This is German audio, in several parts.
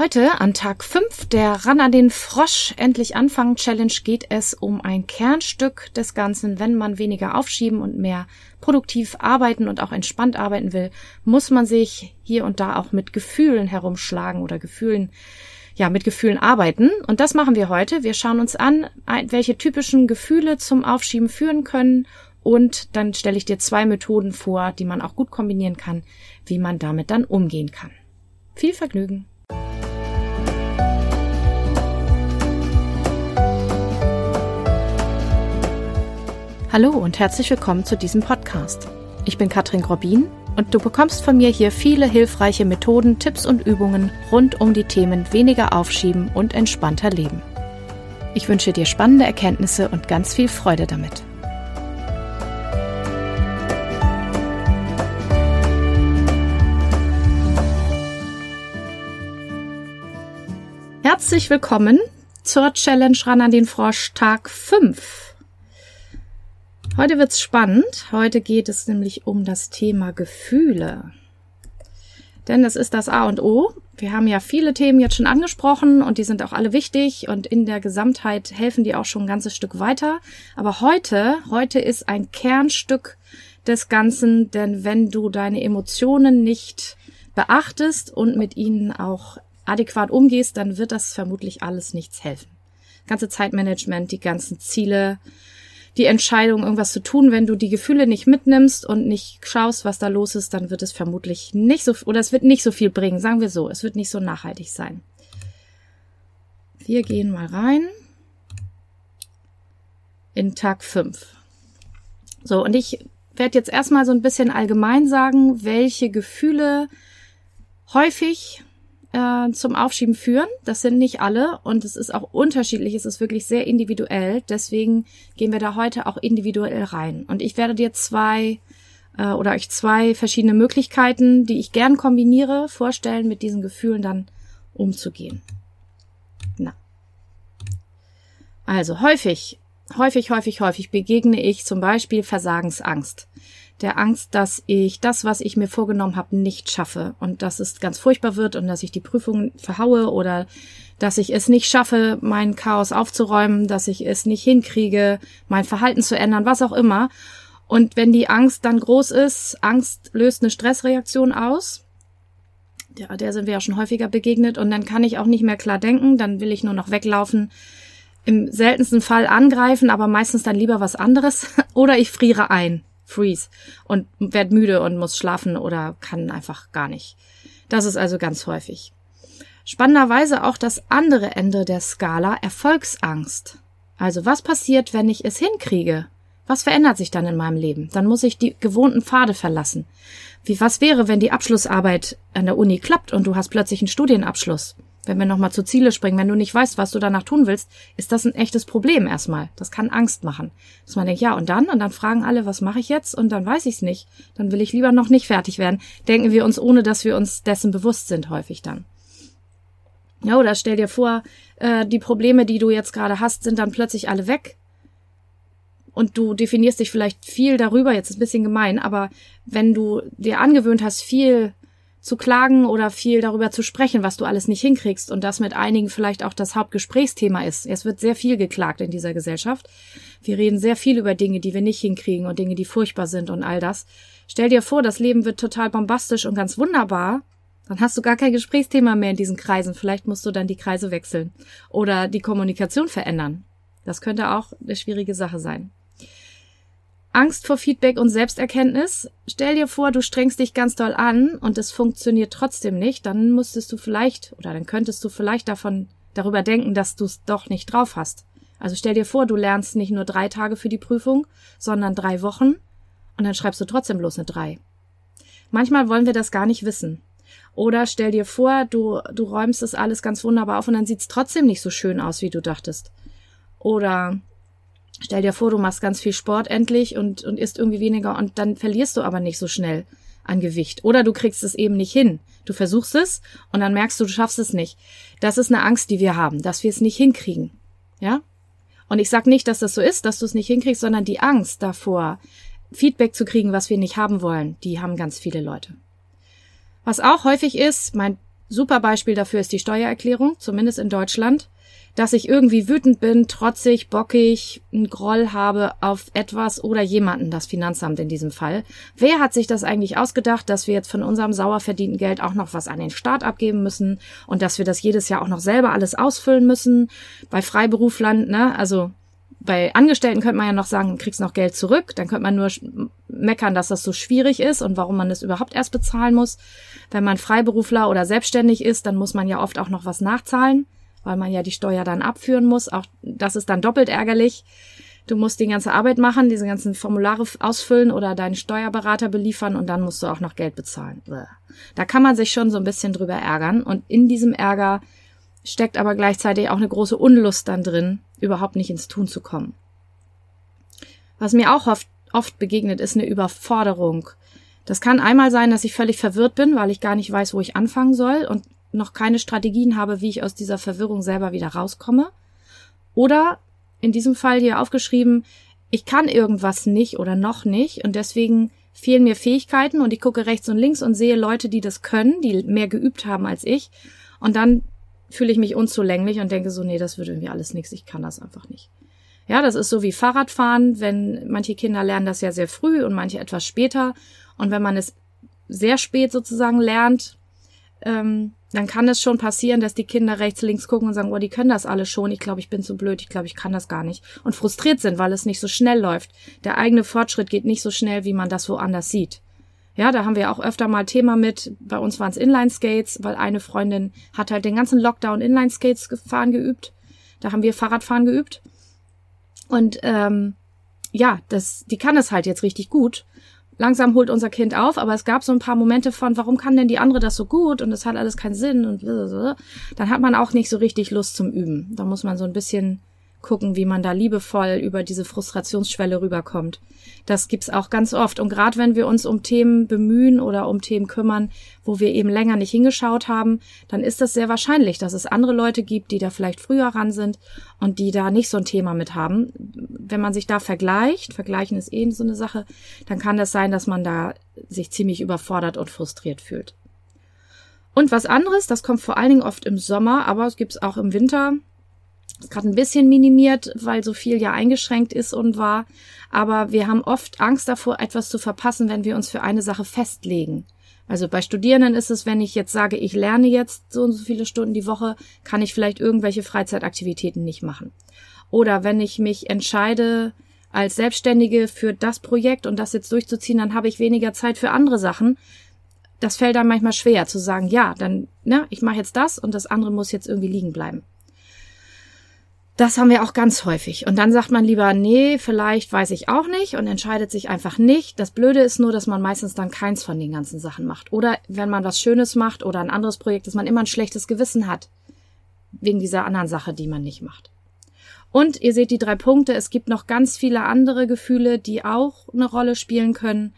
Heute an Tag 5 der Ran an den Frosch endlich anfangen Challenge geht es um ein Kernstück des Ganzen. Wenn man weniger aufschieben und mehr produktiv arbeiten und auch entspannt arbeiten will, muss man sich hier und da auch mit Gefühlen herumschlagen oder Gefühlen, ja, mit Gefühlen arbeiten. Und das machen wir heute. Wir schauen uns an, welche typischen Gefühle zum Aufschieben führen können und dann stelle ich dir zwei Methoden vor, die man auch gut kombinieren kann, wie man damit dann umgehen kann. Viel Vergnügen! Hallo und herzlich willkommen zu diesem Podcast. Ich bin Katrin Grobin und du bekommst von mir hier viele hilfreiche Methoden, Tipps und Übungen rund um die Themen weniger aufschieben und entspannter leben. Ich wünsche dir spannende Erkenntnisse und ganz viel Freude damit. Herzlich willkommen zur Challenge Ran an den Frosch Tag 5. Heute wird's spannend. Heute geht es nämlich um das Thema Gefühle. Denn das ist das A und O. Wir haben ja viele Themen jetzt schon angesprochen und die sind auch alle wichtig und in der Gesamtheit helfen die auch schon ein ganzes Stück weiter. Aber heute, heute ist ein Kernstück des Ganzen, denn wenn du deine Emotionen nicht beachtest und mit ihnen auch adäquat umgehst, dann wird das vermutlich alles nichts helfen. Ganze Zeitmanagement, die ganzen Ziele, die Entscheidung, irgendwas zu tun. Wenn du die Gefühle nicht mitnimmst und nicht schaust, was da los ist, dann wird es vermutlich nicht so, oder es wird nicht so viel bringen, sagen wir so. Es wird nicht so nachhaltig sein. Wir gehen mal rein in Tag 5. So, und ich werde jetzt erstmal so ein bisschen allgemein sagen, welche Gefühle häufig äh, zum Aufschieben führen. Das sind nicht alle und es ist auch unterschiedlich. Es ist wirklich sehr individuell. Deswegen gehen wir da heute auch individuell rein. Und ich werde dir zwei äh, oder euch zwei verschiedene Möglichkeiten, die ich gern kombiniere, vorstellen, mit diesen Gefühlen dann umzugehen. Na. Also häufig, häufig, häufig, häufig begegne ich zum Beispiel Versagensangst der Angst, dass ich das, was ich mir vorgenommen habe, nicht schaffe und dass es ganz furchtbar wird und dass ich die Prüfung verhaue oder dass ich es nicht schaffe, mein Chaos aufzuräumen, dass ich es nicht hinkriege, mein Verhalten zu ändern, was auch immer. Und wenn die Angst dann groß ist, Angst löst eine Stressreaktion aus. Ja, der sind wir ja schon häufiger begegnet und dann kann ich auch nicht mehr klar denken, dann will ich nur noch weglaufen, im seltensten Fall angreifen, aber meistens dann lieber was anderes oder ich friere ein. Freeze und werd müde und muss schlafen oder kann einfach gar nicht. Das ist also ganz häufig. Spannenderweise auch das andere Ende der Skala Erfolgsangst. Also was passiert, wenn ich es hinkriege? Was verändert sich dann in meinem Leben? Dann muss ich die gewohnten Pfade verlassen. Wie was wäre, wenn die Abschlussarbeit an der Uni klappt und du hast plötzlich einen Studienabschluss? Wenn wir nochmal zu Ziele springen, wenn du nicht weißt, was du danach tun willst, ist das ein echtes Problem erstmal. Das kann Angst machen. Dass man denkt, ja, und dann? Und dann fragen alle, was mache ich jetzt? Und dann weiß ich's nicht. Dann will ich lieber noch nicht fertig werden. Denken wir uns, ohne dass wir uns dessen bewusst sind, häufig dann. Ja, oder stell dir vor, äh, die Probleme, die du jetzt gerade hast, sind dann plötzlich alle weg. Und du definierst dich vielleicht viel darüber, jetzt ist ein bisschen gemein, aber wenn du dir angewöhnt hast, viel zu klagen oder viel darüber zu sprechen, was du alles nicht hinkriegst und das mit einigen vielleicht auch das Hauptgesprächsthema ist. Es wird sehr viel geklagt in dieser Gesellschaft. Wir reden sehr viel über Dinge, die wir nicht hinkriegen und Dinge, die furchtbar sind und all das. Stell dir vor, das Leben wird total bombastisch und ganz wunderbar. Dann hast du gar kein Gesprächsthema mehr in diesen Kreisen. Vielleicht musst du dann die Kreise wechseln oder die Kommunikation verändern. Das könnte auch eine schwierige Sache sein. Angst vor Feedback und Selbsterkenntnis. Stell dir vor, du strengst dich ganz doll an und es funktioniert trotzdem nicht, dann müsstest du vielleicht oder dann könntest du vielleicht davon darüber denken, dass du es doch nicht drauf hast. Also stell dir vor, du lernst nicht nur drei Tage für die Prüfung, sondern drei Wochen und dann schreibst du trotzdem bloß eine drei. Manchmal wollen wir das gar nicht wissen. Oder stell dir vor, du, du räumst das alles ganz wunderbar auf und dann sieht's trotzdem nicht so schön aus, wie du dachtest. Oder Stell dir vor, du machst ganz viel Sport endlich und, und isst irgendwie weniger und dann verlierst du aber nicht so schnell an Gewicht. Oder du kriegst es eben nicht hin. Du versuchst es und dann merkst du, du schaffst es nicht. Das ist eine Angst, die wir haben, dass wir es nicht hinkriegen. Ja? Und ich sag nicht, dass das so ist, dass du es nicht hinkriegst, sondern die Angst davor, Feedback zu kriegen, was wir nicht haben wollen, die haben ganz viele Leute. Was auch häufig ist, mein Super Beispiel dafür ist die Steuererklärung, zumindest in Deutschland dass ich irgendwie wütend bin, trotzig, bockig, einen Groll habe auf etwas oder jemanden, das Finanzamt in diesem Fall. Wer hat sich das eigentlich ausgedacht, dass wir jetzt von unserem sauer verdienten Geld auch noch was an den Staat abgeben müssen und dass wir das jedes Jahr auch noch selber alles ausfüllen müssen? Bei Freiberuflern, ne, also bei Angestellten könnte man ja noch sagen, kriegst noch Geld zurück. Dann könnte man nur meckern, dass das so schwierig ist und warum man das überhaupt erst bezahlen muss. Wenn man Freiberufler oder selbstständig ist, dann muss man ja oft auch noch was nachzahlen weil man ja die Steuer dann abführen muss. Auch das ist dann doppelt ärgerlich. Du musst die ganze Arbeit machen, diese ganzen Formulare ausfüllen oder deinen Steuerberater beliefern und dann musst du auch noch Geld bezahlen. Da kann man sich schon so ein bisschen drüber ärgern und in diesem Ärger steckt aber gleichzeitig auch eine große Unlust dann drin, überhaupt nicht ins Tun zu kommen. Was mir auch oft, oft begegnet, ist eine Überforderung. Das kann einmal sein, dass ich völlig verwirrt bin, weil ich gar nicht weiß, wo ich anfangen soll und noch keine Strategien habe, wie ich aus dieser Verwirrung selber wieder rauskomme. Oder in diesem Fall hier aufgeschrieben, ich kann irgendwas nicht oder noch nicht und deswegen fehlen mir Fähigkeiten und ich gucke rechts und links und sehe Leute, die das können, die mehr geübt haben als ich und dann fühle ich mich unzulänglich und denke so, nee, das wird irgendwie alles nichts, ich kann das einfach nicht. Ja, das ist so wie Fahrradfahren, wenn manche Kinder lernen das ja sehr früh und manche etwas später und wenn man es sehr spät sozusagen lernt, ähm, dann kann es schon passieren, dass die Kinder rechts, links gucken und sagen, oh, die können das alle schon. Ich glaube, ich bin zu blöd. Ich glaube, ich kann das gar nicht. Und frustriert sind, weil es nicht so schnell läuft. Der eigene Fortschritt geht nicht so schnell, wie man das woanders sieht. Ja, da haben wir auch öfter mal Thema mit. Bei uns waren es Inline-Skates, weil eine Freundin hat halt den ganzen Lockdown Inline-Skates gefahren geübt. Da haben wir Fahrradfahren geübt. Und ähm, ja, das, die kann es halt jetzt richtig gut langsam holt unser Kind auf, aber es gab so ein paar Momente von, warum kann denn die andere das so gut und es hat alles keinen Sinn und dann hat man auch nicht so richtig Lust zum Üben. Da muss man so ein bisschen gucken, wie man da liebevoll über diese Frustrationsschwelle rüberkommt. Das gibt's auch ganz oft. Und gerade wenn wir uns um Themen bemühen oder um Themen kümmern, wo wir eben länger nicht hingeschaut haben, dann ist das sehr wahrscheinlich, dass es andere Leute gibt, die da vielleicht früher ran sind und die da nicht so ein Thema mit haben. Wenn man sich da vergleicht, vergleichen ist eh so eine Sache, dann kann das sein, dass man da sich ziemlich überfordert und frustriert fühlt. Und was anderes, das kommt vor allen Dingen oft im Sommer, aber es gibt's auch im Winter, gerade ein bisschen minimiert, weil so viel ja eingeschränkt ist und war. Aber wir haben oft Angst davor, etwas zu verpassen, wenn wir uns für eine Sache festlegen. Also bei Studierenden ist es, wenn ich jetzt sage, ich lerne jetzt so und so viele Stunden die Woche, kann ich vielleicht irgendwelche Freizeitaktivitäten nicht machen. Oder wenn ich mich entscheide, als Selbstständige für das Projekt und das jetzt durchzuziehen, dann habe ich weniger Zeit für andere Sachen. Das fällt dann manchmal schwer zu sagen, ja, dann, ne, ich mache jetzt das und das andere muss jetzt irgendwie liegen bleiben. Das haben wir auch ganz häufig. Und dann sagt man lieber, nee, vielleicht weiß ich auch nicht und entscheidet sich einfach nicht. Das Blöde ist nur, dass man meistens dann keins von den ganzen Sachen macht. Oder wenn man was Schönes macht oder ein anderes Projekt, dass man immer ein schlechtes Gewissen hat. Wegen dieser anderen Sache, die man nicht macht. Und ihr seht die drei Punkte. Es gibt noch ganz viele andere Gefühle, die auch eine Rolle spielen können.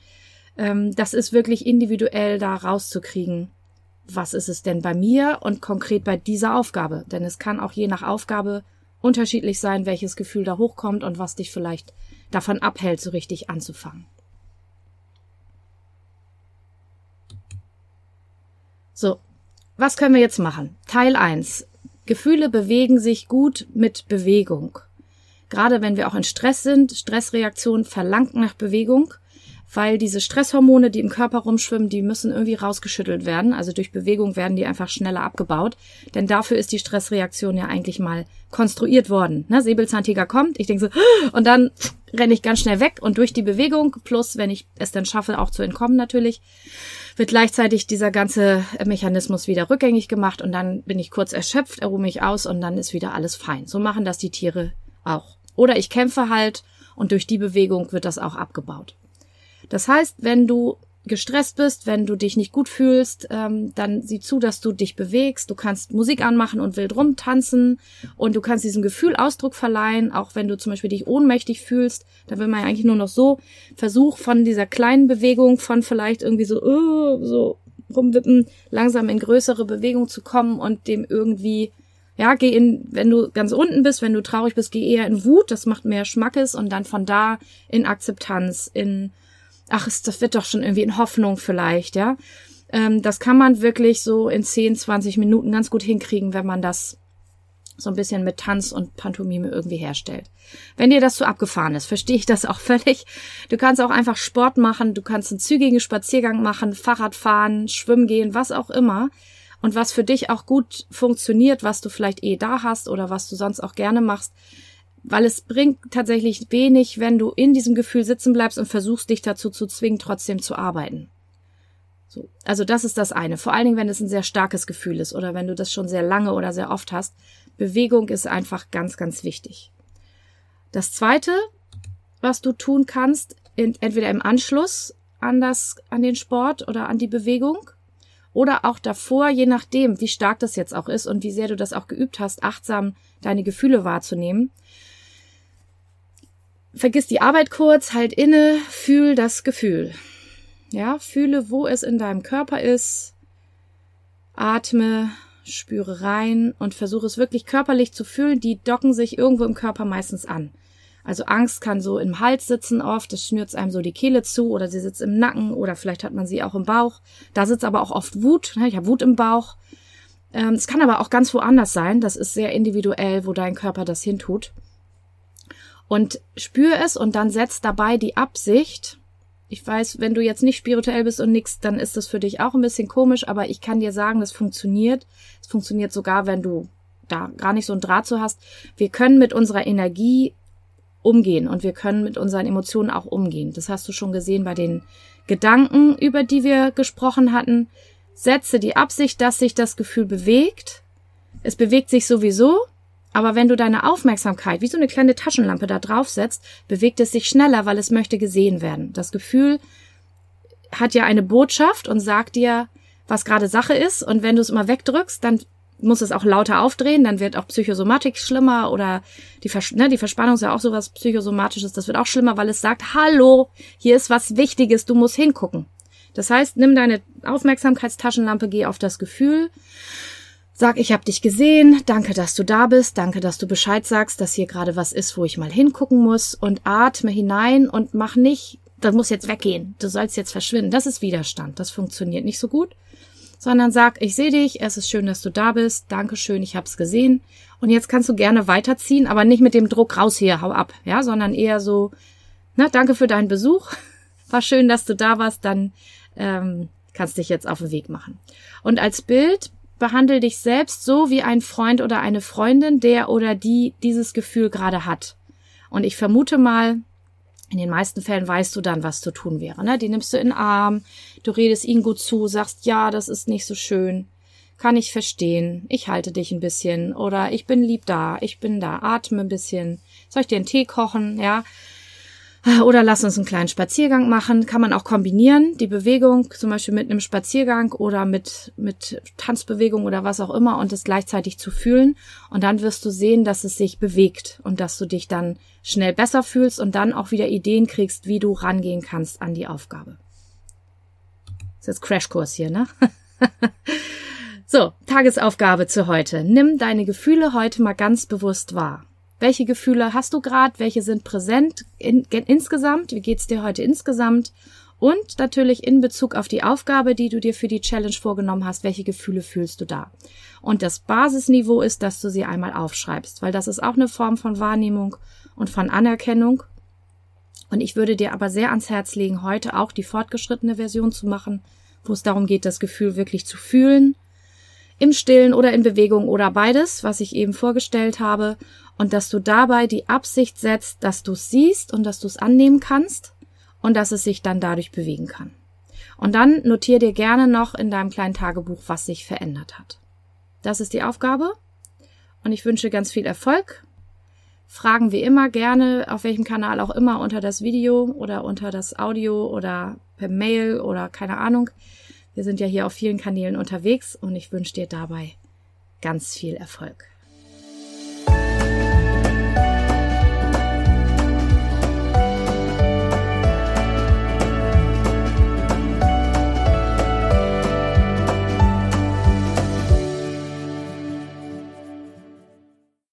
Ähm, das ist wirklich individuell da rauszukriegen. Was ist es denn bei mir und konkret bei dieser Aufgabe? Denn es kann auch je nach Aufgabe unterschiedlich sein, welches Gefühl da hochkommt und was dich vielleicht davon abhält, so richtig anzufangen. So, was können wir jetzt machen? Teil 1. Gefühle bewegen sich gut mit Bewegung. Gerade wenn wir auch in Stress sind, Stressreaktionen verlangt nach Bewegung weil diese Stresshormone, die im Körper rumschwimmen, die müssen irgendwie rausgeschüttelt werden. Also durch Bewegung werden die einfach schneller abgebaut. Denn dafür ist die Stressreaktion ja eigentlich mal konstruiert worden. Ne? Säbelzahntiger kommt, ich denke so, und dann renne ich ganz schnell weg und durch die Bewegung, plus wenn ich es dann schaffe, auch zu entkommen natürlich, wird gleichzeitig dieser ganze Mechanismus wieder rückgängig gemacht und dann bin ich kurz erschöpft, erruhe mich aus und dann ist wieder alles fein. So machen das die Tiere auch. Oder ich kämpfe halt und durch die Bewegung wird das auch abgebaut. Das heißt, wenn du gestresst bist, wenn du dich nicht gut fühlst, ähm, dann sieh zu, dass du dich bewegst. Du kannst Musik anmachen und wild rumtanzen und du kannst diesem Gefühl Ausdruck verleihen, auch wenn du zum Beispiel dich ohnmächtig fühlst. Da will man ja eigentlich nur noch so Versuch von dieser kleinen Bewegung von vielleicht irgendwie so, uh, so rumwippen, langsam in größere Bewegung zu kommen und dem irgendwie ja, geh in, wenn du ganz unten bist, wenn du traurig bist, geh eher in Wut, das macht mehr Schmackes und dann von da in Akzeptanz, in ach, das wird doch schon irgendwie in Hoffnung vielleicht, ja. Ähm, das kann man wirklich so in 10, 20 Minuten ganz gut hinkriegen, wenn man das so ein bisschen mit Tanz und Pantomime irgendwie herstellt. Wenn dir das zu so abgefahren ist, verstehe ich das auch völlig. Du kannst auch einfach Sport machen, du kannst einen zügigen Spaziergang machen, Fahrrad fahren, schwimmen gehen, was auch immer. Und was für dich auch gut funktioniert, was du vielleicht eh da hast oder was du sonst auch gerne machst, weil es bringt tatsächlich wenig, wenn du in diesem Gefühl sitzen bleibst und versuchst dich dazu zu zwingen, trotzdem zu arbeiten. So. Also das ist das eine. Vor allen Dingen, wenn es ein sehr starkes Gefühl ist oder wenn du das schon sehr lange oder sehr oft hast. Bewegung ist einfach ganz, ganz wichtig. Das zweite, was du tun kannst, entweder im Anschluss an das, an den Sport oder an die Bewegung oder auch davor, je nachdem, wie stark das jetzt auch ist und wie sehr du das auch geübt hast, achtsam deine Gefühle wahrzunehmen. Vergiss die Arbeit kurz, halt inne, fühl das Gefühl. Ja, fühle, wo es in deinem Körper ist. Atme, spüre rein und versuche es wirklich körperlich zu fühlen. Die docken sich irgendwo im Körper meistens an. Also Angst kann so im Hals sitzen oft, das schnürt einem so die Kehle zu oder sie sitzt im Nacken oder vielleicht hat man sie auch im Bauch. Da sitzt aber auch oft Wut. Ne? Ich habe Wut im Bauch. Ähm, es kann aber auch ganz woanders sein. Das ist sehr individuell, wo dein Körper das hintut. Und spür es und dann setz dabei die Absicht, ich weiß, wenn du jetzt nicht spirituell bist und nix, dann ist das für dich auch ein bisschen komisch, aber ich kann dir sagen, das funktioniert. Es funktioniert sogar, wenn du da gar nicht so ein Draht zu hast. Wir können mit unserer Energie umgehen und wir können mit unseren Emotionen auch umgehen. Das hast du schon gesehen bei den Gedanken, über die wir gesprochen hatten. Setze die Absicht, dass sich das Gefühl bewegt. Es bewegt sich sowieso, aber wenn du deine Aufmerksamkeit wie so eine kleine Taschenlampe da drauf setzt, bewegt es sich schneller, weil es möchte gesehen werden. Das Gefühl hat ja eine Botschaft und sagt dir, was gerade Sache ist. Und wenn du es immer wegdrückst, dann muss es auch lauter aufdrehen, dann wird auch Psychosomatik schlimmer oder die, Vers ne, die Verspannung ist ja auch sowas Psychosomatisches, das wird auch schlimmer, weil es sagt, hallo, hier ist was Wichtiges, du musst hingucken. Das heißt, nimm deine Aufmerksamkeitstaschenlampe, geh auf das Gefühl Sag, ich habe dich gesehen, danke, dass du da bist, danke, dass du Bescheid sagst, dass hier gerade was ist, wo ich mal hingucken muss. Und atme hinein und mach nicht, das muss jetzt weggehen, du sollst jetzt verschwinden. Das ist Widerstand, das funktioniert nicht so gut. Sondern sag, ich sehe dich, es ist schön, dass du da bist, danke schön, ich hab's gesehen. Und jetzt kannst du gerne weiterziehen, aber nicht mit dem Druck raus hier, hau ab, ja, sondern eher so, na, danke für deinen Besuch, war schön, dass du da warst, dann ähm, kannst dich jetzt auf den Weg machen. Und als Bild behandle dich selbst so wie ein Freund oder eine Freundin, der oder die dieses Gefühl gerade hat. Und ich vermute mal, in den meisten Fällen weißt du dann, was zu tun wäre. Ne? Die nimmst du in den Arm, du redest ihnen gut zu, sagst, ja, das ist nicht so schön, kann ich verstehen, ich halte dich ein bisschen oder ich bin lieb da, ich bin da, atme ein bisschen, soll ich dir einen Tee kochen, ja? Oder lass uns einen kleinen Spaziergang machen. Kann man auch kombinieren, die Bewegung zum Beispiel mit einem Spaziergang oder mit, mit Tanzbewegung oder was auch immer und es gleichzeitig zu fühlen. Und dann wirst du sehen, dass es sich bewegt und dass du dich dann schnell besser fühlst und dann auch wieder Ideen kriegst, wie du rangehen kannst an die Aufgabe. Das ist jetzt Crashkurs hier, ne? so, Tagesaufgabe zu heute. Nimm deine Gefühle heute mal ganz bewusst wahr. Welche Gefühle hast du gerade? Welche sind präsent in, in, insgesamt? Wie geht's dir heute insgesamt? Und natürlich in Bezug auf die Aufgabe, die du dir für die Challenge vorgenommen hast, welche Gefühle fühlst du da? Und das Basisniveau ist, dass du sie einmal aufschreibst, weil das ist auch eine Form von Wahrnehmung und von Anerkennung. Und ich würde dir aber sehr ans Herz legen, heute auch die fortgeschrittene Version zu machen, wo es darum geht, das Gefühl wirklich zu fühlen, im Stillen oder in Bewegung oder beides, was ich eben vorgestellt habe, und dass du dabei die Absicht setzt, dass du es siehst und dass du es annehmen kannst und dass es sich dann dadurch bewegen kann. Und dann notier dir gerne noch in deinem kleinen Tagebuch, was sich verändert hat. Das ist die Aufgabe und ich wünsche ganz viel Erfolg. Fragen wie immer gerne, auf welchem Kanal auch immer, unter das Video oder unter das Audio oder per Mail oder keine Ahnung. Wir sind ja hier auf vielen Kanälen unterwegs und ich wünsche dir dabei ganz viel Erfolg.